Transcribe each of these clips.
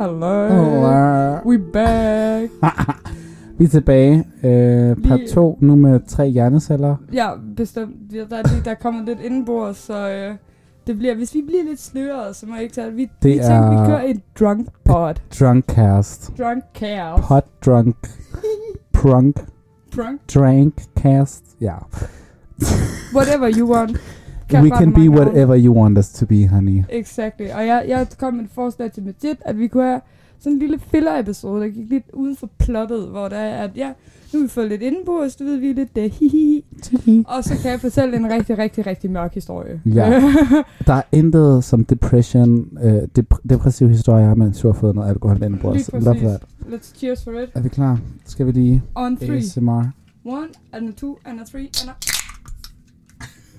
Hello. Hello. We back. Vi er tilbage. Øh, part Lige- 2, nu med tre hjerneceller. Ja, bestemt. Ja, Der er, lige, der er kommet lidt indenbord, så øh, det bliver, hvis vi bliver lidt sløret, så må jeg ikke tage det. Vi, vi tænker, er- vi kører en drunk pod. Drunkcast. Drunk chaos. Pot drunk. Prunk. Drunk. Drankcast. Ja. Whatever you want. Kan We can be whatever you want us to be, honey. Exactly. Og jeg, jeg kom med et forslag til Majid, at vi kunne have sådan en lille filler-episode, der gik lidt uden for plottet, hvor der er, at ja, nu har vi fået lidt indenbords, du ved, vi lidt uh, hihi. Og så kan jeg fortælle en rigtig, rigtig, rigtig mørk historie. Ja. Der er intet som depression, øh, dep- depressiv historie, mens du har fået noget alkohol ind på os. Love that. Let's cheers for it. Er vi klar? Skal vi lige On three. ASMR? One, and a two, and a three, and a...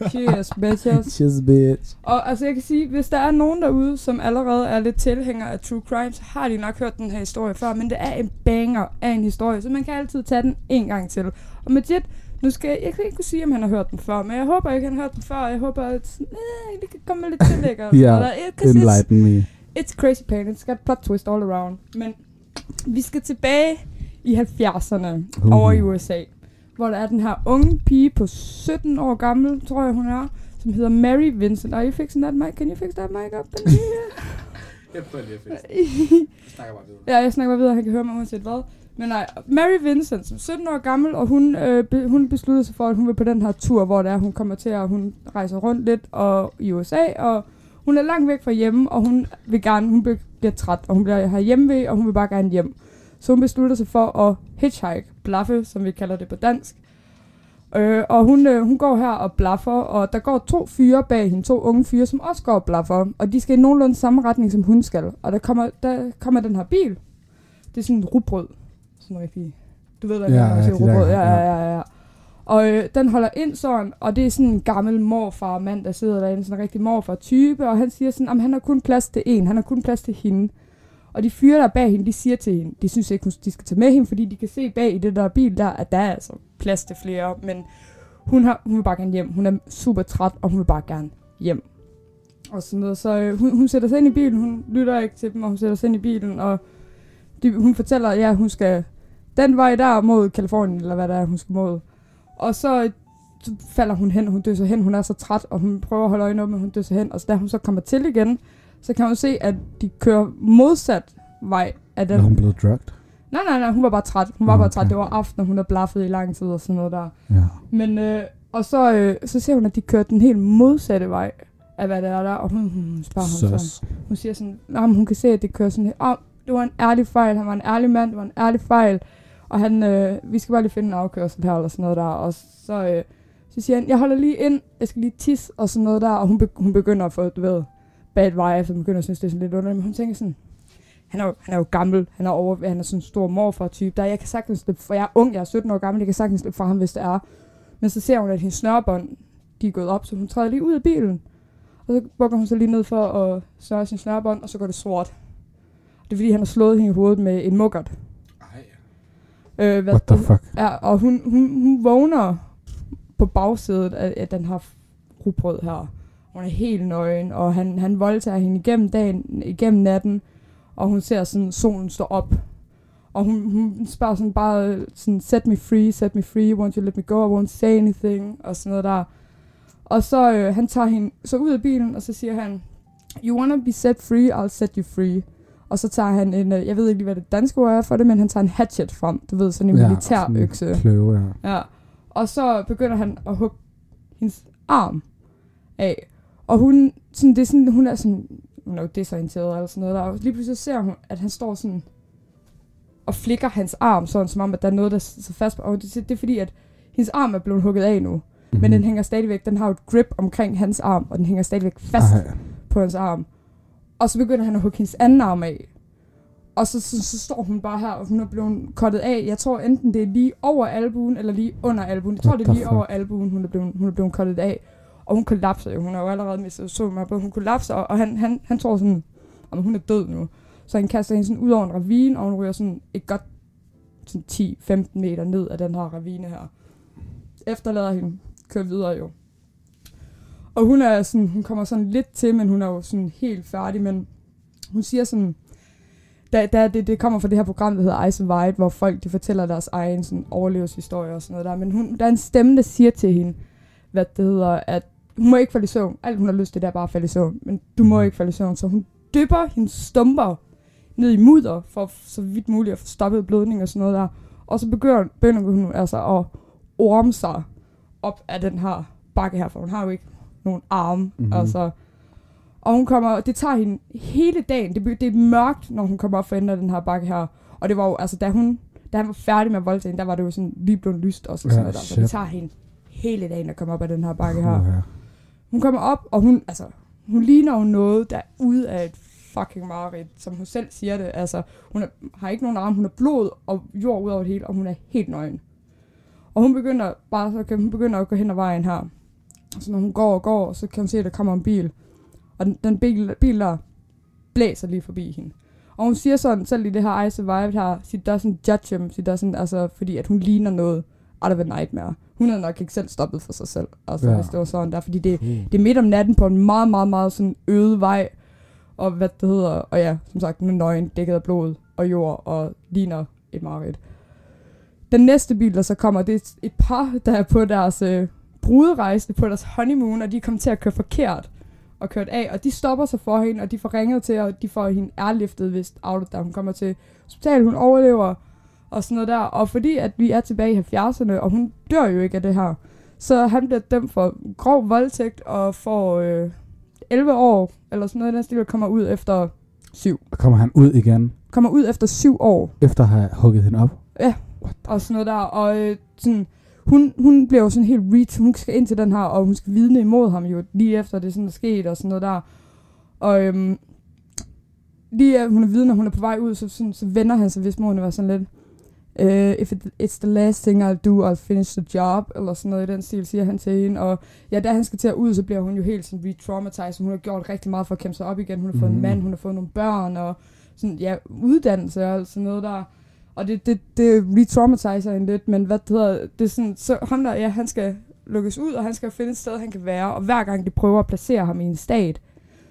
Cheers, bitches. Cheers, bitch. Og altså, jeg kan sige, hvis der er nogen derude, som allerede er lidt tilhængere af true crime, så har de nok hørt den her historie før, men det er en banger af en historie, så man kan altid tage den en gang til. Og med Jet, nu skal jeg, jeg kan ikke kunne sige, om han har hørt den før, men jeg håber ikke, han har hørt den før. Jeg håber, at øh, det kan komme med lidt tillæg. Ja, Enlighten me. it's crazy pain. It's got plot twist all around. Men vi skal tilbage i 70'erne Uh. over i USA, hvor der er den her unge pige på 17 år gammel, tror jeg hun er, som hedder Mary Vincent. Are you fixing that mic? Can you fix that mic up? Jeg prøver lige at fikse snakker bare videre. ja, jeg snakker bare videre, han kan høre mig uanset hvad. Men nej, Mary Vincent, som 17 år gammel, og hun, øh, be, hun besluttede sig for, at hun vil på den her tur, hvor det er, hun kommer til at, hun rejser rundt lidt og, i USA, og hun er langt væk fra hjemme, og hun vil gerne, hun bliver træt, og hun bliver her hjemme ved, og hun vil bare gerne hjem. Så hun beslutter sig for at hitchhike, blaffe, som vi kalder det på dansk. Øh, og hun, øh, hun går her og blaffer, og der går to fyre bag hende, to unge fyre, som også går og blaffer, og de skal i nogenlunde samme retning, som hun skal. Og der kommer, der kommer den her bil. Det er sådan en rugbrød. Sådan rigtig... Du ved, hvad Ja, jeg mener, ja, når jeg siger de der- rugbrød. Ja, ja. ja, ja, ja. Og øh, den holder ind sådan, og det er sådan en gammel morfar mand, der sidder derinde, sådan en rigtig morfar type, og han siger sådan, at han har kun plads til en, han har kun plads til hende. Og de fyre, der er bag hende, de siger til hende, de synes ikke, de skal tage med hende, fordi de kan se bag i det der bil der, at der er altså plads til flere, men hun, har, hun vil bare gerne hjem. Hun er super træt, og hun vil bare gerne hjem. Og sådan noget. Så øh, hun, hun sætter sig ind i bilen, hun lytter ikke til dem, og hun sætter sig ind i bilen, og de, hun fortæller, at ja, hun skal den vej der mod Kalifornien, eller hvad der er, hun skal mod. Og så, øh, så falder hun hen, og hun døser hen, hun er så træt, og hun prøver at holde øjnene op, men hun døser hen, og så da hun så kommer til igen, så kan hun se, at de kører modsat vej af den. Er hun blevet drugged? Nej, nej, nej, hun var bare træt. Hun var Nå, bare okay. træt. Det var aften, og hun har blaffet i lang tid og sådan noget der. Ja. Men, øh, og så, øh, så ser hun, at de kørte den helt modsatte vej af, hvad det er der. Og hun, hun spørger ham Søs. så. Hun siger sådan, "Nå, men hun kan se, at det kører sådan her. Oh, det var en ærlig fejl. Han var en ærlig mand. Det var en ærlig fejl. Og han, øh, vi skal bare lige finde en afkørsel her, eller sådan noget der. Og så, øh, så siger han, jeg holder lige ind. Jeg skal lige tisse, og sådan noget der. Og hun, be- hun begynder at få, du ved, bad vibe, så hun begynder at synes, det er sådan lidt underligt. Men hun tænker sådan, han er, jo, han er jo gammel, han er, over, han er sådan en stor morfar-type. Der, jeg kan sagtens slippe, for jeg er ung, jeg er 17 år gammel, jeg kan sagtens slippe fra ham, hvis det er. Men så ser hun, at hendes snørbånd, de er gået op, så hun træder lige ud af bilen. Og så bukker hun så lige ned for at snøre sin snørbånd, og så går det sort. Det er fordi, han har slået hende i hovedet med en muggert. Øh, hvad, What the fuck? Ja, og hun, hun, hun vågner på bagsædet af, af den her rugbrød her. Hun er helt nøgen, og han, han voldtager hende igennem dagen, igennem natten, og hun ser sådan, solen står op. Og hun, hun spørger sådan bare sådan, set me free, set me free, won't you let me go, I won't say anything, og sådan noget der. Og så øh, han tager hende så ud af bilen, og så siger han, you wanna be set free, I'll set you free. Og så tager han en, øh, jeg ved ikke lige, hvad det danske ord er for det, men han tager en hatchet frem, du ved, sådan en ja, militær sådan økse. Kløve, ja. Ja. Og så begynder han at hugge hendes arm af. Og hun, sådan, det er sådan, hun er sådan, hun er jo desorienteret eller sådan noget der. Og lige pludselig ser hun, at han står sådan og flikker hans arm, sådan som om, at der er noget, der så fast på. Og det, det er fordi, at hendes arm er blevet hugget af nu. Mm-hmm. Mhm. Men den hænger stadigvæk, den har jo et grip omkring hans arm, og den hænger stadigvæk fast Ej. på hans arm. Og så begynder han at hugge hendes anden arm af. Og så, så, så står hun bare her, og hun er blevet kottet af. Jeg tror enten det er lige over albuen, eller lige under albuen. Jeg tror, det er lige over albuen, hun er blevet, hun er blevet kottet af. Og hun kollapser jo. Hun har jo allerede mistet så meget. Hun kollapser, og han, han, han tror sådan, at hun er død nu. Så han kaster hende sådan ud over en ravine, og hun ryger sådan et godt sådan 10-15 meter ned af den her ravine her. Efterlader hende, kører videre jo. Og hun er sådan, hun kommer sådan lidt til, men hun er jo sådan helt færdig, men hun siger sådan, Da, da, det, det kommer fra det her program, der hedder Ice and White, hvor folk de fortæller deres egen sådan, overlevelseshistorie og sådan noget der. Men hun, der er en stemme, der siger til hende, hvad det hedder, at hun må ikke falde i søvn. Alt hun har lyst til, det er bare at falde i søvn. Men du må ikke falde i søvn. Så hun dypper hendes stumper ned i mudder, for så vidt muligt at få stoppet blødning og sådan noget der. Og så begynder, begynder hun altså at orme sig op af den her bakke her, for hun har jo ikke nogen arme. Mhm. Mm-hmm. Altså, og hun kommer, det tager hende hele dagen. Det, det er mørkt, når hun kommer op for enden af den her bakke her. Og det var jo, altså da hun, da han var færdig med at voldtage hende, der var det jo sådan lige blevet lyst også. Og Ja, sådan noget der. Så det tager hende hele dagen at komme op af den her bakke her. Uha. Hun kommer op, og hun, altså, hun ligner jo noget, der er ude af et fucking mareridt, som hun selv siger det. Altså, hun er, har ikke nogen arme, hun er blod og jord ud over det hele, og hun er helt nøgen. Og hun begynder bare så kan hun begynder at gå hen ad vejen her. Så når hun går og går, så kan hun se, at der kommer en bil. Og den, den bil, bil der blæser lige forbi hende. Og hun siger sådan, selv i det her I Survived her, she doesn't judge him, she doesn't, altså, fordi at hun ligner noget out of a nightmare. Hun havde nok ikke selv stoppet for sig selv, altså, Ja. hvis det var sådan der, fordi det, Uh. det er midt om natten på en meget, meget, meget sådan øde vej, og hvad det hedder, og ja, som sagt, er nøgen, dækket af blod og jord, og ligner et mareridt. Den næste bil, der så kommer, det er et par, der er på deres øh, bruderejse, på deres honeymoon, og de kommer til at køre forkert og kørt af, og de stopper sig for hende, og de får ringet til, og de får hende airliftet, hvis auto, da hun kommer til hospital, hun overlever, og sådan noget der. Og fordi at vi er tilbage i 70'erne, og hun dør jo ikke af det her, så han bliver dømt for grov voldtægt og får øh, 11 år, eller sådan noget i den stil, og kommer ud efter syv. Kommer han ud igen, Kommer ud efter syv år, efter at have hugget hende op? Ja. What og sådan noget der. Og øh, sådan, hun, hun bliver jo sådan helt reach, hun skal ind til den her, og hun skal vidne imod ham jo, lige efter det sådan er sket, og sådan noget der. Og øhm, lige at hun er vidne, og hun er på vej ud, så, sådan, så vender han sig, hvis moren var sådan lidt, Uh, if it, it's the last thing I'll do, I'll finish the job, eller sådan noget i den stil, siger han til hende. Og ja, da han skal til at ud, så bliver hun jo helt sådan re-traumatized. Hun har gjort rigtig meget for at kæmpe sig op igen. Hun har fået Mhm. en mand, hun har fået nogle børn, og sådan, ja, uddannelse og sådan noget der. Og det, det, det re-traumatiser hende lidt, men hvad det hedder, det er sådan, så ham der, ja, han skal lukkes ud, og han skal finde et sted, han kan være, og hver gang de prøver at placere ham i en stat,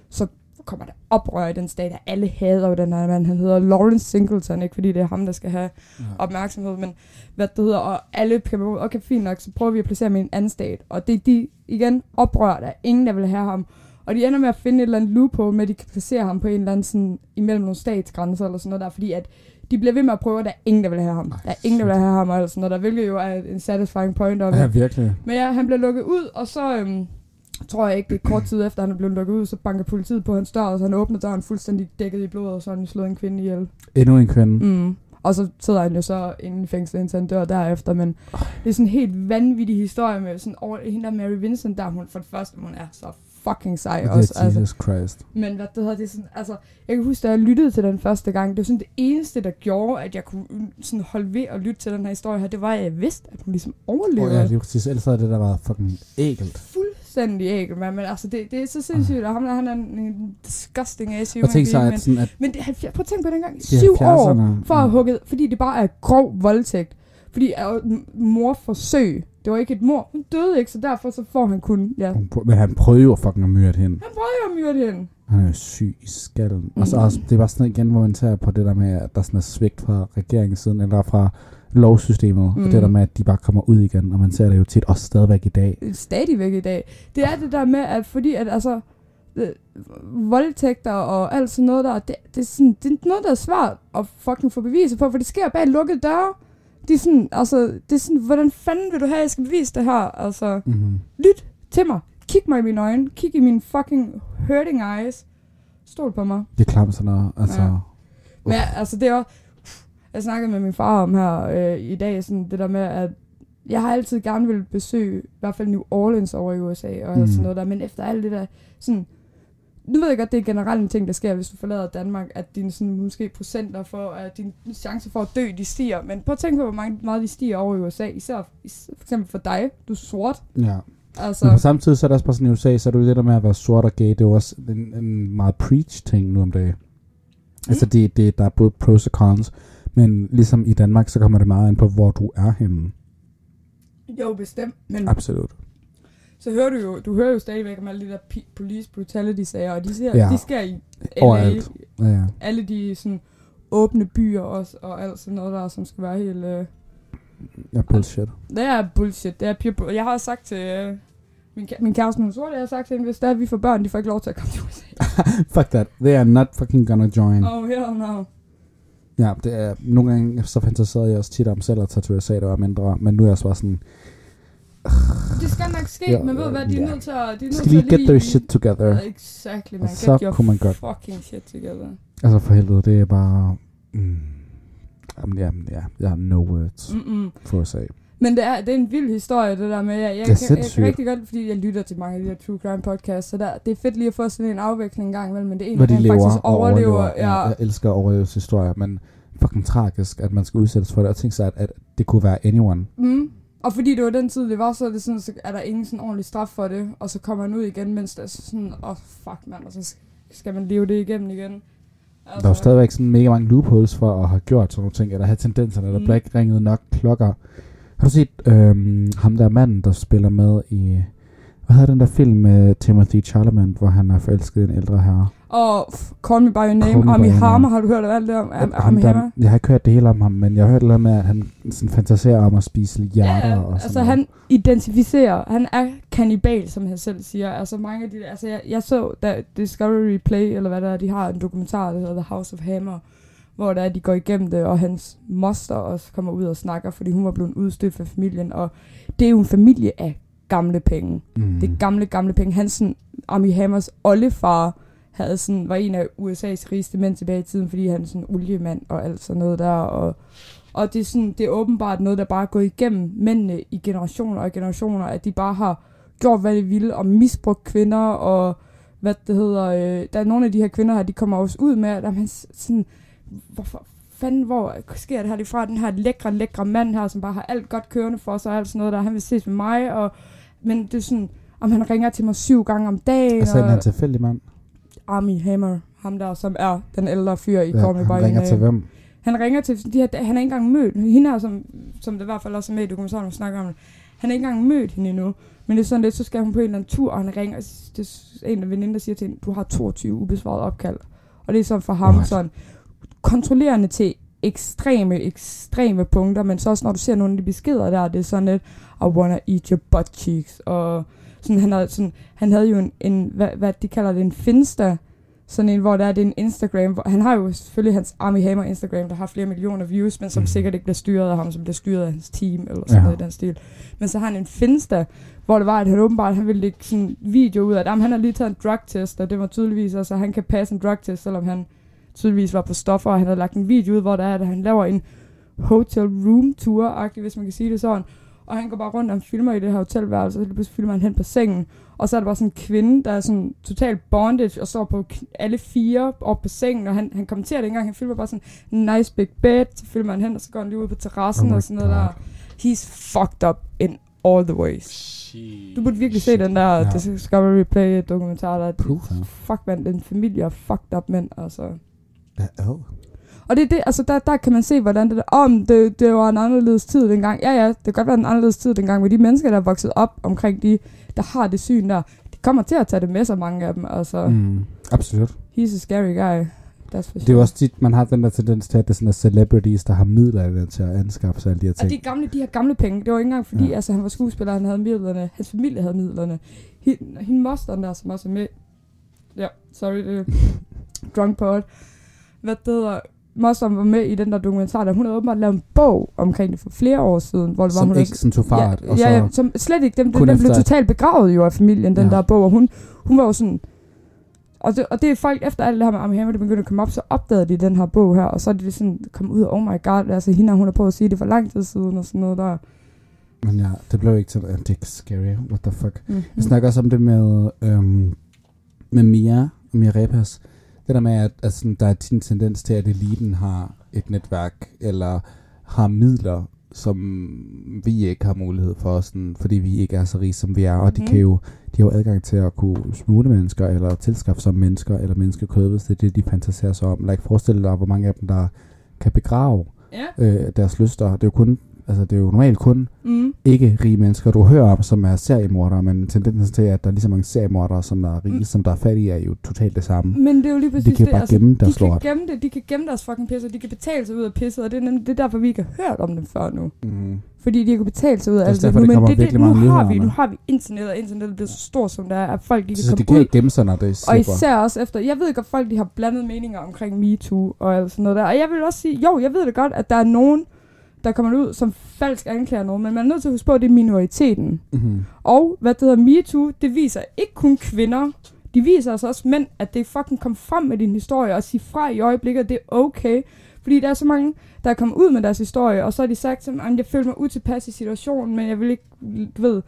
så kommer der oprør i den stat, og alle hader jo den her mand, han hedder Lawrence Singleton, ikke fordi det er ham, der skal have Ja. opmærksomhed, men hvad det hedder, og alle kan være, okay, fint nok, så prøver vi at placere ham i en anden stat, og det er de, igen, oprørt, der er ingen, der vil have ham, og de ender med at finde et eller andet loophole med, at de kan placere ham på en eller anden sådan, imellem nogle statsgrænser, eller sådan noget der, fordi at de bliver ved med at prøve, og der er ingen, der vil have ham. Ej, Der er ingen, der vil have ham, og sådan noget der, hvilket jo er en satisfying point of Ja, virkelig. Men ja, han bliver lukket ud, og så øhm, tror jeg ikke, det er kort tid efter, han er blevet lukket ud, så banker politiet på hans dør, og så han åbner døren fuldstændig dækket i blod, og så har han slået en kvinde ihjel. Endnu en kvinde. Mm. Og så sidder han jo så inde i fængslet, indtil han dør derefter, men det er sådan en helt vanvittig historie med sådan over, hende der Mary Vincent, der hun for det første, hun er så fucking sej Det også. Altså. Jesus Christ. Men hvad det hedder, det sådan, altså, jeg kan huske, da jeg lyttede til den første gang, det var sådan det eneste, der gjorde, at jeg kunne mm, sådan holde ved at lytte til den her historie her, det var, at jeg vidste, at hun ligesom overlevede. oh, ja, lige præcis. Ellers havde det der været fucking ægelt. Fuldstændig ægel, man. Men altså, det, det er så sindssygt, og ham der, han er en, disgusting ass human Og tænk så, being, at, sådan, at men, men det, 70 prøv at tænke på dengang, syv år 70'erne. for at have hugget, fordi det bare er grov voldtægt. Fordi mor forsøg, det var ikke et mor, hun døde ikke, så derfor så får han kun, ja. Men han prøvede jo fucking at myrde hende. Han prøvede at myrde hende. Han er jo syg i skallen. Og så Mhm. også, det er bare sådan igen, hvor man tager på det der med, at der sådan er svigt fra regeringens siden, eller fra lovsystemet, mm. og det der med, at de bare kommer ud igen, og man ser det jo tit også stadigvæk i dag. Stadigvæk i dag. Det er det der med, at fordi at altså, øh, voldtægter og alt sådan noget der, det, det, er sådan, det er noget, der er svært at fucking få beviser på, for det sker bag lukkede døre. Det er sådan, altså, det er sådan, hvordan fanden vil du have, at jeg skal bevise det her? Altså, Mm-hmm. lyt til mig. Kig mig i mine øjne. Kig i mine fucking hurting eyes. Stol på mig. Det er sådan noget. Altså, Ja. Men ja, altså det er også, jeg snakkede med min far om her øh, i dag, sådan det der med, at jeg har altid gerne vil besøge, i hvert fald New Orleans over i USA, og mm. Sådan noget der, men efter alt det der, sådan, nu ved jeg godt, det er generelt en ting, der sker, hvis du forlader Danmark, at dine sådan, måske procenter for, at dine chancer for at dø, de stiger. Men prøv at tænke på, hvor mange, meget de stiger over i USA, især is- for eksempel for dig, du er sort. ja. Altså, Men på samme tid, så er der også bare sådan i USA, så er det jo det der med at være sort og gay, det er jo også en, en meget preach-ting nu om dagen. Mm. Altså, det, det, der er både pros og cons, men ligesom i Danmark, så kommer det meget ind på, hvor du er henne. jo bestemt, men Absolut. så hører du jo, du hører jo stadigvæk om alle de der police brutality sager, og de, ser, Ja. de sker i LA, Overalt. Ja, ja. alle de sådan åbne byer også, og alt sådan noget der, som skal være helt... Øh, Ja, bullshit. det er bullshit. Det er pure bull- Jeg har også sagt til øh, min, kæ- min kæreste, hun sort, jeg har sagt til hende, hvis der er, vi får børn, de får ikke lov til at komme til USA. Fuck that. They are not fucking gonna join. Oh, hell no. Ja, det er, nogle gange så fantaserede jeg også tit om selv at tage til USA, var mindre, men nu er jeg også bare sådan, Det skal nok ske, Ja, men ved du hvad, de er ja. nødt til at... De er nødt skal lige get their shit together. Ja, exactly, man. Og så Get your kunne man godt- fucking shit together. Altså for helvede, det er bare... Mm, jamen, jamen, ja, jeg har no words Mm-mm. for USA. Men det er, det er en vild historie, det der med, jeg, jeg, er kan, jeg kan rigtig godt, fordi jeg lytter til mange af de her true crime podcasts, så der, det er fedt lige at få sådan en afveksling en gang imellem, men det er en, de der lever faktisk overlever. overlever. Ja. Ja, Jeg elsker overlevelseshistorier, men fucking tragisk, at man skal udsættes for det, og tænke sig, at, at det kunne være anyone. Mm. Og fordi det var den tid, det var, så er, det sådan, så er der ingen sådan ordentlig straf for det, og så kommer han ud igen, mens det er sådan, åh oh, fuck mand, og så skal man leve det igennem igen. Altså, Der er jo stadigvæk sådan mega mange loopholes for at have gjort sådan nogle ting, eller have tendenserne, eller Mm. bliver ikke ringet nok klokker. Har du set øhm, ham der manden, der spiller med i... Hvad hedder den der film med Timothy Chalamet, hvor han er forelsket i en ældre herre? Og Call Me By Your Call Name, By Your Hammer, har du hørt alt det om? Am, Ham Hammer? jeg har ikke hørt det hele om ham, men jeg har hørt noget med, at han sådan fantaserer om at spise hjerter Ja, og sådan altså noget. han identificerer, han er kannibal, som han selv siger. Altså mange af de altså jeg, jeg så da Discovery Play, eller hvad der er, de har en dokumentar, der hedder The House of Hammer, hvor der er, de går igennem det, og hans moster også kommer ud og snakker, fordi hun var blevet udstødt fra familien, og det er jo en familie af gamle penge. Mm. Det er gamle, gamle penge. Han sådan, Armie Hammers oldefar havde sådan, var en af USA's rigeste mænd tilbage i tiden, fordi han er sådan oliemand og alt sådan noget der, og og det er, sådan, det er åbenbart noget, der bare er gået igennem mændene i generationer og generationer, at de bare har gjort, hvad de ville, og misbrugt kvinder, og hvad det hedder, øh, der er nogle af de her kvinder her, de kommer også ud med, at man sådan, hvorfor fanden, hvor sker det her lige fra, den her lækre, lækre mand her, som bare har alt godt kørende for sig, og alt sådan noget der, han vil ses med mig, og, men det er sådan, om han ringer til mig syv gange om dagen, Altså en og han tilfældig mand. Armie Hammer, ham der, som er den ældre fyr i Ja, Call Me By han ringer til hvem? Han ringer til, de her, han har ikke engang mødt hende her, som, som det i hvert fald også er med i dokumentaren, vi snakker om det. Han har ikke engang mødt hende endnu. Men det er sådan lidt, så skal hun på en eller anden tur, og han ringer, det er en af veninder, der siger til hende, du har 22 ubesvarede opkald. Og det er sådan for ham What? sådan kontrollerende til ekstreme, ekstreme punkter, men så også når du ser nogle af de beskeder der, det er sådan lidt, I wanna eat your butt cheeks, og sådan, han, havde, sådan, han havde jo en, en hvad, hvad de kalder det, en finsta, sådan en, hvor der er det en Instagram, hvor, han har jo selvfølgelig hans Armie Hammer Instagram, der har flere millioner views, men som Mhm. sikkert ikke bliver styret af ham, som bliver styret af hans team, eller sådan Ja. noget i den stil. Men så har han en Finsta, hvor det var, at han åbenbart, han ville lægge sådan en video ud af, at han har lige taget en drugtest, og det var tydeligvis, altså han kan passe en drugtest, selvom han tydeligvis var på stoffer, og han havde lagt en video ud, hvor der er, at han laver en hotel room tour hvis man kan sige det sådan. Og han går bare rundt og filmer i det her hotelværelse, og så lige pludselig filmer han hen på sengen. Og så er der bare sådan en kvinde, der er sådan total bondage, og står på alle fire op på sengen, og han, han kommenterer det ikke engang. Han filmer bare sådan en nice big bed, så filmer han hen, og så går han lige ud på terrassen Oh og sådan noget God. der. He's fucked up in all the ways. Du burde virkelig se den der Ja. Discovery Play dokumentar der. Puh, ja. Fuck man, den familie er fucked up mænd, altså. Oh. Og det er det, altså der, der kan man se, hvordan det der, om det, det var en anderledes tid dengang. Ja, ja, det kan godt være en anderledes tid dengang, men de mennesker, der er vokset op omkring de, der har det syn der, de kommer til at tage det med sig, mange af dem. Altså, mm. Absolut. he's a scary guy. That's for Det er jo sure. også tit, man har den der tendens til, at det er sådan, at celebrities, der har midler til at anskaffe sig alle de her Og ting. de gamle, de her gamle penge, det var ikke engang fordi, Ja. altså han var skuespiller, han havde midlerne, hans familie havde midlerne. Hende, hende mosteren der, som også er med, ja, sorry, det er drunk pod. Hvad det hedder, mosteren var med i den der dokumentar, der hun havde åbenbart lavet en bog omkring det for flere år siden, hvor det var, som hun ikke sådan tog fart. ja, og så, ja, ja, som slet ikke, den, den, den blev totalt begravet jo af familien, den Ja. der bog, og hun, hun var jo sådan, og det, og det er folk, efter alt det her med Armie Hammer, det begyndte at komme op, så opdagede de den her bog her, og så er det sådan kommet ud af, oh my god, altså hende, hun har prøvet at sige det for lang tid siden, og sådan noget der. Men ja, det blev ikke til, ja, det er scary. What the fuck. Mm-hmm. Jeg snakker også om det med, øhm, med Mia, Mia Repas. Det der med, at, at sådan, der er en tendens til, at eliten har et netværk, eller har midler, som vi ikke har mulighed for, sådan, fordi vi ikke er så rige, som vi er. Og de Mhm. kan jo de har jo adgang til at kunne smule mennesker, eller tilskaffe sig mennesker, eller menneskekød, hvis det er det, de fantaserer sig om. Lad ikke forestille dig, hvor mange af dem, der kan begrave Ja. øh, deres lyster. Det er jo kun altså det er jo normalt kun Mm. ikke rige mennesker, du hører om, som er seriemordere, men tendensen til, at der er lige så mange seriemordere, som er rige, Mm. som der er fattige, er jo totalt det samme. Men det er jo lige præcis De kan det. altså, bare gemme deres de kan lort. gemme det, de kan gemme deres fucking pisse, og de kan betale sig ud af pisset, og det er, nemlig, det er derfor, vi ikke har hørt om dem før nu. Mm. Fordi de kan betale sig ud af Det alt derfor, nu, det men det, det, nu, har vi, nu har vi internet, og internettet er blevet så stort, som det er, at folk ikke Så kan de komme kan ud. ikke gemme sig, når det Og slipper. især også efter, jeg ved godt, folk de har blandet meninger omkring MeToo og alt sådan noget der. Og jeg vil også sige, jo, jeg ved det godt, at der er nogen, der kommer ud som falsk anklager nogen, men man er nødt til at huske på, at det er minoriteten. Mm-hmm. Og hvad det hedder MeToo, det viser ikke kun kvinder, de viser altså også mænd, at det fucking kom frem med din historie og sige fra i øjeblikket, at det er okay. Fordi der er så mange, der er kommet ud med deres historie, og så har de sagt, at jeg føler mig utilpas i situationen, men jeg vil ikke, du ved,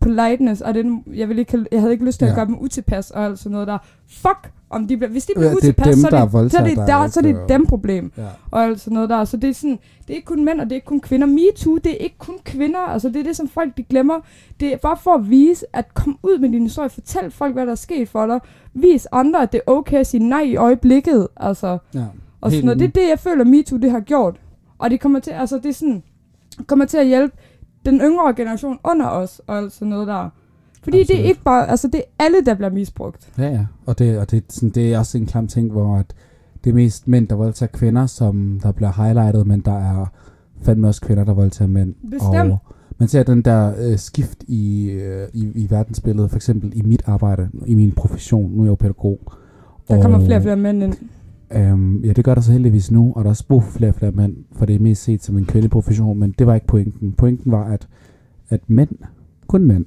politeness, og den, jeg, vil ikke, jeg havde ikke lyst til at Ja. gøre dem utilpas og alt sådan noget der. Fuck, om de bliver, hvis de Ja, bliver er utilpas, dem, så, er er det, så, er det, der der, er så er det dem problem Ja. og alt sådan noget der. Så det er sådan, det er ikke kun mænd, og det er ikke kun kvinder. MeToo, det er ikke kun kvinder. Altså, det er det, som folk de glemmer. Det er bare for at vise, at kom ud med din historie. Fortæl folk, hvad der er sket for dig. Vis andre, at det er okay at sige nej i øjeblikket. Altså, Ja. og sådan noget. Det er det, jeg føler, MeToo det har gjort. Og det kommer til, altså, det er sådan, kommer til at hjælpe den yngre generation under os, og alt sådan noget der. Fordi det Absolut. er ikke bare, altså det er alle, der bliver misbrugt. Ja, ja. Og, det, og det, sådan, det er også en klam ting, hvor at det er mest mænd, der voldtager kvinder, som der bliver highlightet, men der er fandme også kvinder, der voldtager mænd. Bestemt. Og man ser den der øh, skift i, øh, i, i verdensbilledet, for eksempel i mit arbejde, i min profession. Nu er jeg jo pædagog. Der kommer flere og flere mænd ind. Øhm, ja, det gør der så heldigvis nu, og der er også brug for flere og flere mænd, for det er mest set som en kvindeprofession, men det var ikke pointen. Pointen var, at, at mænd, kun mænd,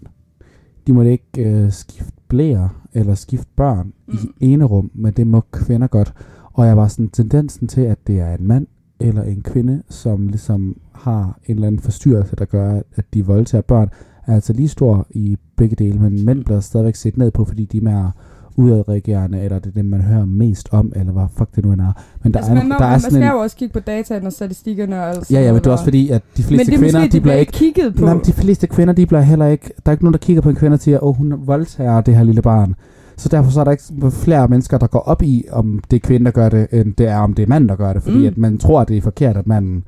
de måtte ikke øh, skifte blære eller skifte børn mm. I ene rum, men det må kvinder godt. Og jeg var sådan tendensen til, at det er en mand eller en kvinde, som ligesom har en eller anden forstyrrelse, der gør, at de voldtager børn, er altså lige stor i begge dele, men mænd bliver stadigvæk set ned på, fordi de er mere udadreagerende, eller det er dem, man hører mest om, eller hvad fuck det nu end er. Men der altså, er, man, må, der er man sådan skal en, jo også kigge på dataen og statistikkerne og Ja, ja, men det er også fordi, at de Men fleste det er kvinder, måske, de det bliver ikke... kigget på. Nej, men de fleste kvinder, de bliver heller ikke... Der er ikke nogen, der kigger på en kvinde og siger, åh, oh, hun voldtager det her lille barn. Så derfor så er der ikke flere mennesker, der går op i, om det er kvinden, der gør det, end det er, om det er manden, der gør det. Fordi mm. at man tror, at det er forkert, at manden,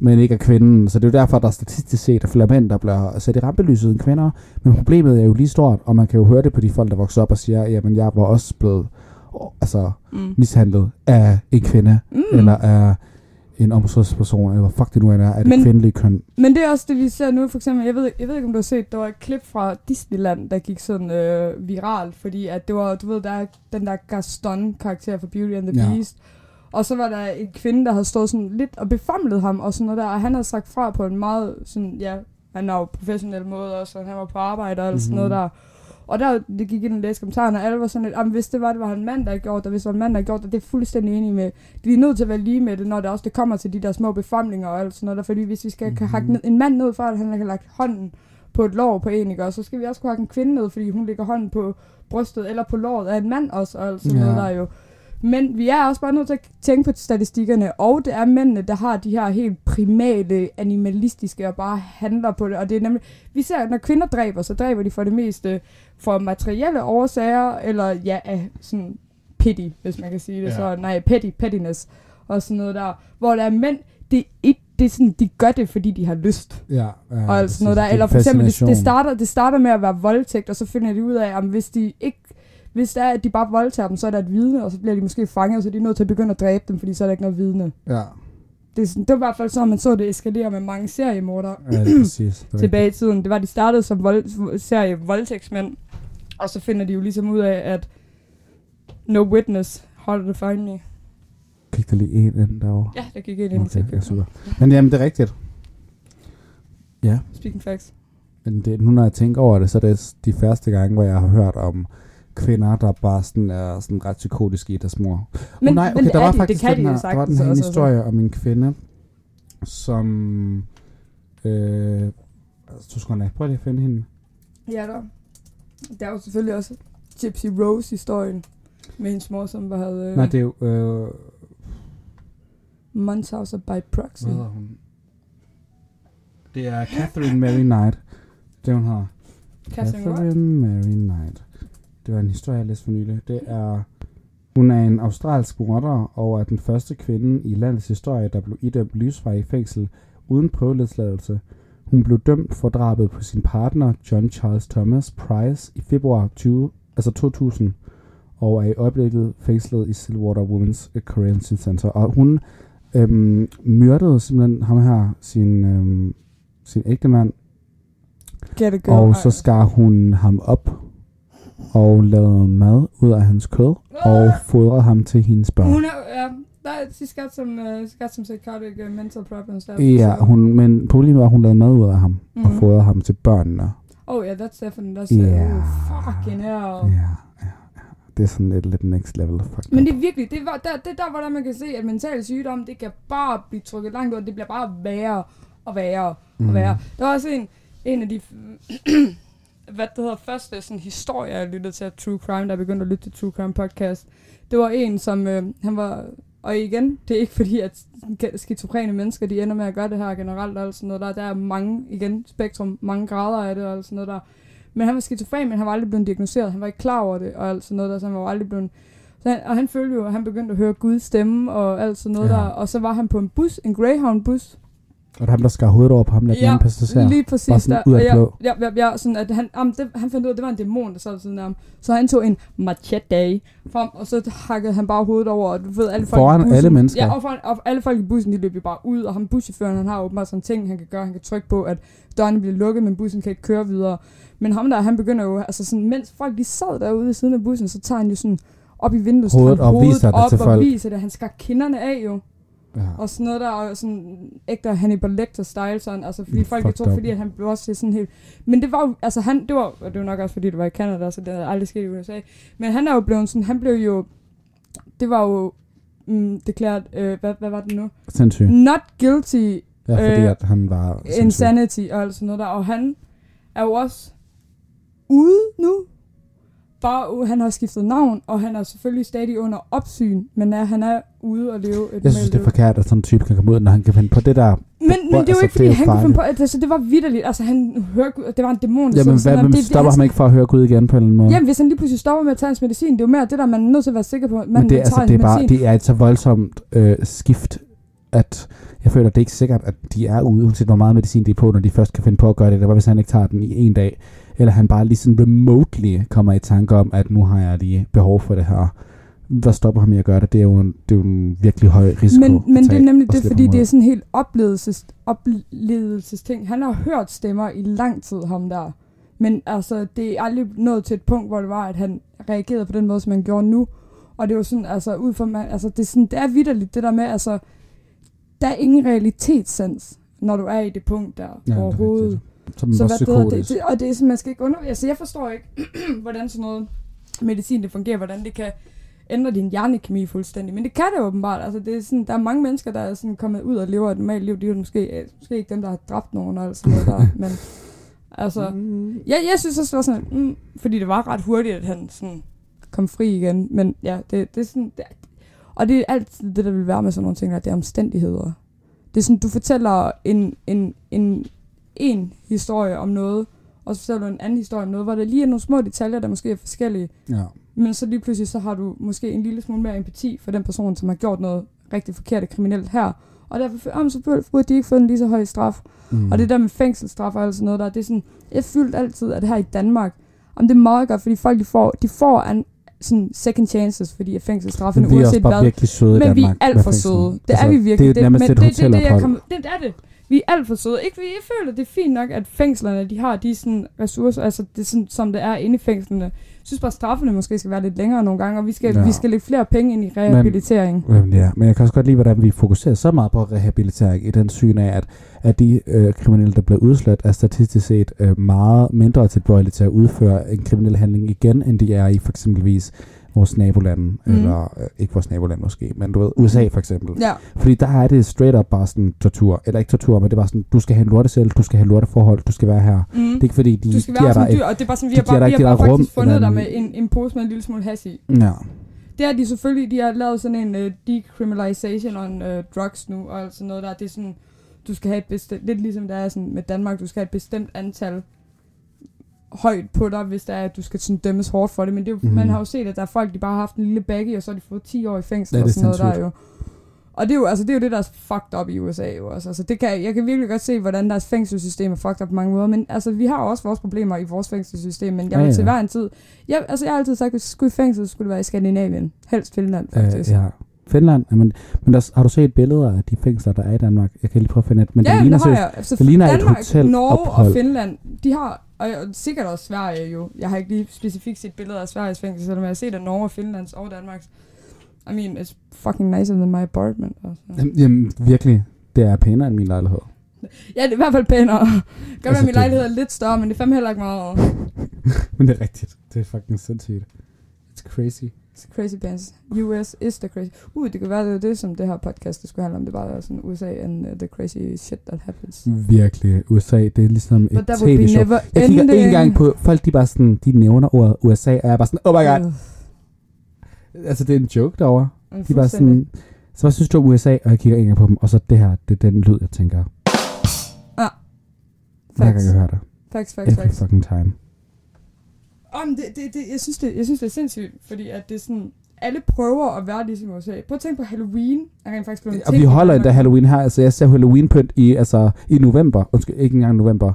men ikke er kvinden. Så det er jo derfor, der er statistisk set er flere mænd, der bliver sat i rampelyset end kvinder. Men problemet er jo lige stort, og man kan jo høre det på de folk, der vokser op og siger, jamen jeg var også blevet altså, Mm. mishandlet af en kvinde, Mm. eller af en omsorgsperson, eller hvad fuck det nu end er, af det kvindelige køn. Men det er også det, vi ser nu, for eksempel, jeg ved, jeg ved ikke, om du har set, der var et klip fra Disneyland, der gik sådan øh, viralt, fordi at det var, du ved, der er den der Gaston-karakter fra Beauty and the Ja. Beast, og så var der en kvinde, der havde stået sådan lidt og befamlet ham, og sådan noget der, og han havde sagt fra på en meget sådan, ja, han er jo professionel måde også, og han var på arbejde og alt sådan noget Mhm. der. Og der det gik ind og læste kommentarerne, og alle var sådan lidt, "Jamen, hvis det var, det var en mand, der havde gjort det, hvis det var en mand, der havde gjort det, det er fuldstændig enig med. Vi er nødt til at være lige med det, når det også det kommer til de der små befamlinger og alt sådan noget der, fordi hvis vi skal mm-hmm. Mhm. hakke ned, en mand ned for, at han har lagt hånden på et lår på en, ikke? Og så skal vi også kunne hakke en kvinde ned, fordi hun lægger hånden på brystet eller på låret af en mand også, og alt sådan Ja. noget der er jo. Men vi er også bare nødt til at tænke på statistikkerne, og det er mændene, der har de her helt primale, animalistiske og bare handler på det. Og det er nemlig, vi ser, at når kvinder dræber, så dræber de for det meste for materielle årsager, eller ja, sådan pity, hvis man kan sige det. Ja. Så nej, petty, pettiness og sådan noget der. Hvor der er mænd, det er, det er sådan, de gør det, fordi de har lyst. Ja, ja, og sådan noget der. Eller for eksempel, det, det, starter, det starter med at være voldtægt, og så finder de ud af, at hvis de ikke hvis det er, at de bare voldtager dem, så er der et vidne, og så bliver de måske fanget, så de er nødt til at begynde at dræbe dem, fordi så er der ikke noget vidne. Ja, Det, er sådan, det var i hvert fald sådan, man så det eskalere med mange seriemordere ja det er præcis. Det er tilbage i tiden. Det var, de startede som vold, serie voldtægtsmænd, og så finder de jo ligesom ud af, at no witness, how to find me. Gik der lige en ind derovre? Ja, der gik ind ind Okay, ja, super. Men jamen, det er rigtigt. Ja, Speaking facts. men det, nu når jeg tænker over det, så er det de første gange, hvor jeg har hørt om kvinder, der bare sådan er sådan ret psykotiske i deres mor. Men, oh, nej, okay, men der er var de, faktisk det den de her, jo der var den her altså. historie om en kvinde, som... Øh, altså, du skal lige at finde hende. Ja, der. Der er jo selvfølgelig også Gypsy Rose-historien med hendes mor, som var havde Øh. Nej, det er jo... Øh, Munchausen by proxy. hvad hedder hun? Det er Catherine Mary Knight. Det hun har. Catherine? Catherine Mary Knight. Det var en historie, jeg læste for nylig. Det er... Hun er en australsk morder og er den første kvinde i landets historie, der blev idømt livsvarig fængsel uden prøveløsladelse. Hun blev dømt for drabet på sin partner, John Charles Thomas Price, i februar 20, altså 2000, og er i øjeblikket fængslet i Stillwater Women's Correctional Center. Og hun øhm, myrdede simpelthen ham her, sin, øhm, sin ægte mand, og så skar hun ham op og lavede mad ud af hans kød og fodrede ham til hendes børn. Hun er, ja, der, she's got some, uh, she's got some psychotic uh, mental problems der. Ja, så- hun, men problemet var, at hun lavede mad ud af ham mm. og Mhm. fodrede ham til børnene. Oh yeah, that's definitely, that's, yeah. oh, fucking hell. Ja, ja, ja. Det er sådan lidt, lidt next level. Fuck Men det er virkelig, det, var, der, det er der, hvor der man kan se, at mental sygdom, det kan bare blive trykket langt ud, og det bliver bare værre og værre Mm. og værre. Der var også en, en af de, hvad det hedder, første sådan, historier, jeg lyttede til af True Crime, jeg begyndte at lytte til True Crime podcast. Det var en, som, øh, han var, og igen, det er ikke fordi, at skizofrene mennesker, de ender med at gøre det her generelt, og sådan noget der. Der er mange, igen, spektrum, mange grader af det, og sådan noget der. Men han var skizofren, men han var aldrig blevet diagnosticeret. Han var ikke klar over det, og alt sådan noget der, så han var aldrig blevet... Så han, og han følte jo, at han begyndte at høre Guds stemme, og alt sådan noget Ja. der. Og så var han på en bus, en Greyhound-bus, Og der er ham, der skar hovedet over på ham, der den anden passager. lige præcis. Bare sådan der, ud af og det blå. ja, ja, ja, sådan at han, um, det, han fandt ud af, at det var en dæmon, der sad ved siden af ham. Så han tog en machete frem, og så hakkede han bare hovedet over, og du ved, alle folk Foran i bussen, alle mennesker? Ja, og, foran, og alle folk i bussen, de løb jo bare ud, og ham buschaufføren, han har åbenbart sådan ting, han kan gøre, han kan trykke på, at dørene bliver lukket, men bussen kan ikke køre videre. Men ham der, han begynder jo, altså sådan, mens folk de sad derude i siden af bussen, så tager han jo sådan op i vinduet, Hovedet han op, viser det til og folk. viser det. Han skar kinderne af jo Ja. og sådan noget der, og sådan ægte Hannibal Lecter style, sådan, altså fordi Mm, folk fucked tror, up. fordi at han blev også til sådan helt, men det var jo, altså han, det var, og det var nok også fordi det var i Canada, så det havde aldrig sket i USA, men han er jo blevet sådan, han blev jo, det var jo, mm, deklæret, øh, hvad, hvad var det nu? Sindssygt. Not guilty Ja, fordi Øh, at han var sindssyg. insanity og alt sådan noget der, og han er jo også ude nu, bare, han har skiftet navn, og han er selvfølgelig stadig under opsyn, men er, han er ude og leve et Jeg synes, det er forkert, at sådan en type kan komme ud, når han kan finde på det der. Men, men det er jo altså, ikke, fordi det han kunne finde på, at altså, det var vidderligt. Altså, han hørte, det var en dæmon, Jamen, hvad, sådan, hvem stopper ham ikke for at høre Gud igen på en eller anden måde? Jamen, hvis han lige pludselig stopper med at tage hans medicin, det er jo mere det der, man er nødt til at være sikker på, at man Men det, er, altså, det, er bare, det er et så voldsomt øh, skift, at jeg føler, at det er ikke sikkert, at de er ude, uanset hvor meget medicin de er på, når de først kan finde på at gøre det. Det var, hvis han ikke tager den i en dag. Eller han bare lige sådan remotely kommer i tanke om, at nu har jeg lige behov for det her. Hvad stopper ham i at gøre det? Det er jo en, det er jo en virkelig høj risiko men, men det er nemlig det, fordi det er sådan en helt oplevelses, oplevelsesting. Han har hørt stemmer i lang tid, ham der. Men altså, det er aldrig nået til et punkt, hvor det var, at han reagerede på den måde, som han gjorde nu. Og det var sådan, altså, ud fra, man, altså, det er, sådan, det er vidderligt, det der med, altså, der er ingen realitetssans, når du er i det punkt der Ja, det er overhovedet. rigtigt. Så man Så var hvad det, det, psykotisk. og det er sådan, man skal ikke under... Altså, jeg forstår ikke, hvordan sådan noget medicin det fungerer, hvordan det kan ændre din hjernekemi fuldstændig. Men det kan det åbenbart. Altså, det er sådan, der er mange mennesker, der er sådan kommet ud og lever et normalt liv. Det er jo måske, øh, måske ikke dem, der har dræbt nogen og alt sådan noget der. Men altså, Mm. ja, jeg synes også, det var sådan, mm, fordi det var ret hurtigt, at han sådan kom fri igen. Men ja, det, det er sådan... Det, og det er altid det, der vil være med sådan nogle ting, at det er omstændigheder. Det er sådan, du fortæller en, en, en, en historie om noget, og så fortæller du en anden historie om noget, hvor der lige er nogle små detaljer, der måske er forskellige, Ja. men så lige pludselig så har du måske en lille smule mere empati for den person, som har gjort noget rigtig forkert og kriminelt her. Og derfor jeg, så burde de ikke få en lige så høj straf. Mm. Og det der med fængselsstraf og alt sådan noget der, det er sådan, jeg følte altid, at her i Danmark, om det er meget godt, fordi folk de får, de får en, sådan second chances, fordi at er uanset hvad, men vi er alt for søde. Det er vi virkelig. Det nærmest men et det, det, det, det, jeg kom, det er det. Vi er alt for søde. Ikke, jeg føler, det er fint nok, at fængslerne de har de sådan ressourcer, altså det er sådan, som det er inde i fængslerne. Jeg synes bare, at straffene måske skal være lidt længere nogle gange, og vi skal, Ja. vi skal lægge flere penge ind i rehabilitering. Øhm, ja, men jeg kan også godt lide, hvordan vi fokuserer så meget på rehabilitering i den syn af, at, at de øh, kriminelle, der bliver udslet, er statistisk set øh, meget mindre tilbøjelige til at udføre en kriminel handling igen, end de er i for eksempelvis vores nabolande, mm. Eller øh, ikke vores naboland måske, men du ved, USA for eksempel. Ja, Fordi der er det straight up bare sådan tortur, eller ikke tortur, men det bare sådan, du skal have en lortesæl, du skal have lorteforhold, du skal være her. mm. Det er ikke fordi, de du skal giver være som dyr, og det er bare sådan, vi de har bare, vi har bare der rum, faktisk fundet dig med en, en pose med en lille smule hash i. ja. Det er de selvfølgelig, de har lavet sådan en uh, decriminalization on uh, drugs nu, og sådan noget der. Det er sådan, du skal have et bestemt, lidt ligesom det er sådan med Danmark, du skal have et bestemt antal højt på dig, hvis det er, at du skal sådan dømmes hårdt for det. Men det jo, Mhm. mm. man har jo set, at der er folk, de bare har haft en lille bagge, og så har de fået 10 år i fængsel Ja, og sådan noget der jo. Og det er, jo, altså, det er jo det, der er fucked up i USA jo også. Altså, det kan, jeg kan virkelig godt se, hvordan deres fængselssystem er fucked up på mange måder. Men altså, vi har også vores problemer i vores fængselssystem. Men jeg Ja, vil ja. til hver en tid... Jeg, altså, jeg har altid sagt, at hvis jeg skulle i fængsel, skulle det være i Skandinavien. Helst Finland, faktisk. Øh, ja. Finland, jamen, men der, har du set billeder af de fængsler, der er i Danmark? Jeg kan lige prøve at finde et, men ja, det ligner det jeg. Altså, det ligner et Danmark, hotelophold. Norge og Finland, de har, og sikkert også Sverige jo. Jeg har ikke lige specifikt set billeder af Sveriges fængsel, selvom jeg har set af Norge og Finlands og Danmarks. I mean, it's fucking nicer than my apartment. Altså. Jamen, Jamen, virkelig, det er pænere end min lejlighed. Ja, det er i hvert fald pænere. Godt altså, at min lejlighed er lidt større, men det er fandme heller ikke meget. Men det er rigtigt. Det er fucking sindssygt. It's crazy. Crazy pants. US is the crazy. Uh, det kan være, det er det, som det her podcast det skulle handle om. Det bare er sådan USA and uh, the crazy shit that happens. Virkelig. USA, det er ligesom et But be tv-show. Jeg kigger ending. en gang på, folk de bare sådan, de nævner ordet USA, og jeg er bare sådan, oh my god. Øh, Altså, det er en joke derovre. men De bare sådan, så hvad synes du om USA? Og jeg kigger en gang på dem, og så det her, det er den lyd, jeg tænker. Hver gang Facts, jeg hører det. facts, facts, Every facts. fucking time. Om det, det, det, jeg, synes det, jeg synes, det er sindssygt, fordi at det er sådan, alle prøver at være ligesom USA. Prøv at tænke på Halloween. Jeg rent faktisk blevet Og vi holder endda. Halloween her. Altså, jeg ser Halloween-pynt i, altså, i november. Undskyld, ikke engang november.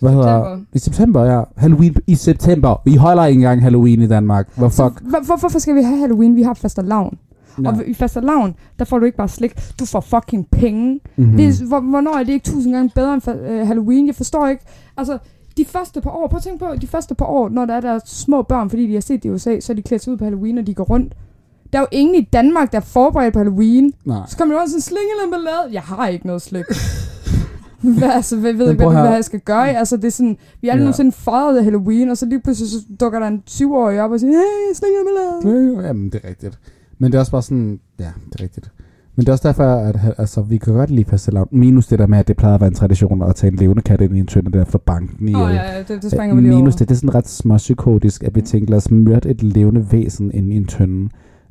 Hvad hedder September. I september, ja. Halloween i september. Vi holder ikke engang Halloween i Danmark. Hvor fuck? hvor, hvor, hvorfor skal vi have Halloween? Vi har fastelavn. Ja. Og i fastelavn, der får du ikke bare slik, du får fucking penge. Mm. Mhm. Det er, hvor, hvornår er det ikke tusind gange bedre end fa- øh, Halloween? Jeg forstår ikke. Altså, de første par år, prøv at tænke på, de første par år, når der er der små børn, fordi de har set det i USA, så er de klædt sig ud på Halloween, og de går rundt. Der er jo ingen i Danmark, der er forberedt på Halloween. Nej. Så kommer der også sådan sling eller ballade. Jeg har ikke noget slik. hvad, altså, hvad, ved ikke, hvad, hvad jeg skal gøre. Altså, det er sådan, vi har aldrig Ja. nogensinde fejret Halloween, og så lige pludselig så dukker der en 20-årig op og siger, hey, sling eller ballade. Jamen, det er rigtigt. Men det er også bare sådan, ja, det er rigtigt. Men det er også derfor, at altså, vi kan godt lide fastelavn. Minus det der med, at det plejede at være en tradition at tage en levende kat ind i en tønde der for banken i el. ja, det, det springer vi lige Minus over. det, det er sådan ret småpsykotisk, at vi Mm. tænker, lad os myrde et levende væsen ind i en tønde.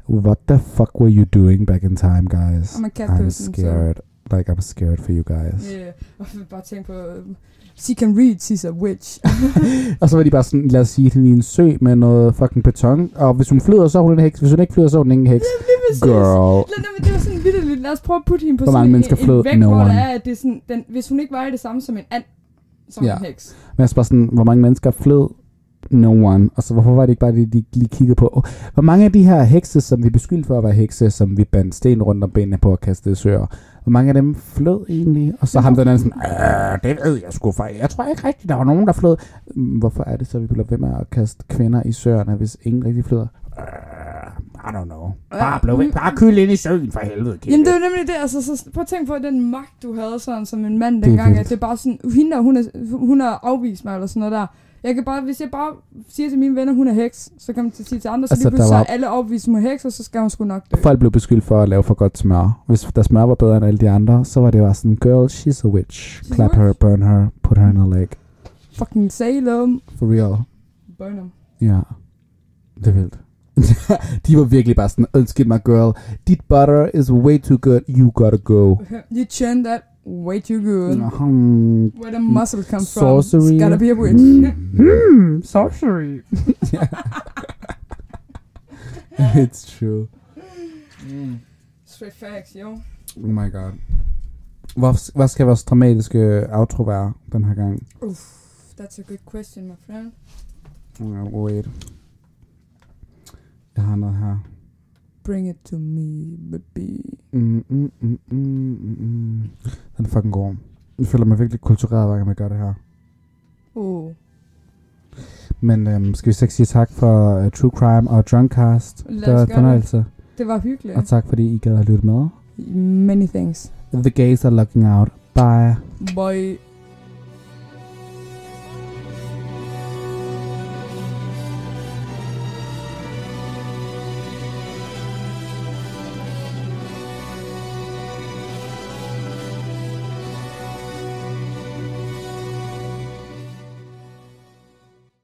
What the fuck were you doing back in time, guys? I'm a cat I'm person, so- scared. Like, I'm scared for you guys. Yeah. Og bare tænke på, uh, she can read, she's a witch. Og så var de bare sådan, lad os sige, hende i en sø med noget fucking beton. Og hvis hun flyder, så er hun en heks. Hvis hun ikke flyder, så er hun ingen heks. Girl. Lad, lad, det var sådan vildt. Lad os prøve at putte hende på Hvor sådan mange en, mennesker en, flød? en vægt, No hvor der one. er, at det er sådan, den, hvis hun ikke var det samme som en and, som Ja. en heks. Men jeg spørger sådan, hvor mange mennesker flød? No one. Og så hvorfor var det ikke bare det, de lige kiggede på? Oh, hvor mange af de her hekse, som vi beskyldte for at være hekse, som vi bandt sten rundt om benene på og kastede søer, hvor mange af dem flød egentlig? Og så ham den anden sådan, "Øh, det ved jeg sgu for. Jeg tror ikke rigtigt, der var nogen, der flød. "Mm, Hvorfor er det så, vi bliver ved med at kaste kvinder i søerne, hvis ingen rigtig flyder? Uh, I don't know. Bare, blev ved. bare kyld ind i søen for helvede, kære. Jamen det er nemlig det, altså så prøv at tænke på den magt, du havde sådan som en mand er dengang, vildt. at det er bare sådan, hende der, hun, er, hun har afvist mig eller sådan noget der. Jeg kan bare, hvis jeg bare siger til mine venner, hun er heks, så kan man til- sige til andre, så Altså, lige pludselig var- så alle overbevist, hun er heks, og så skal hun sgu nok dø. Folk blev beskyldt for at lave for godt smør. Hvis der smør var bedre end alle de andre, så var det bare sådan, girl, she's a witch. She's a Clap her, witch. burn her, put her in a lake. Fucking Salem. For real. Burnham. Ja. Det er vildt. de var virkelig bare sådan, undskyld mig, girl. Dit butter is way too good. You gotta go. You churned that way too good. Hmm. Where the muscle comes Sorcery. from. It's gotta be a witch. Hmm, sorcery. It's true. Straight facts, yo. Oh my god. Hvor, hvad skal vores dramatiske outro være den her gang? Uff, that's a good question, my friend. Uh, wait. Jeg har noget her. Bring it to me, baby. Mm, mm, mm, mm, mm, mm. Den er fucking god. Jeg føler mig virkelig kultureret, hver gang jeg gør det her. Oh. Men øhm, skal vi så ikke sige tak for uh, True Crime og Drunkcast? Lad Det var en fornøjelse. Det var hyggeligt. Og tak fordi I gad at lytte med. Many thanks. The gays are looking out. Bye. Bye.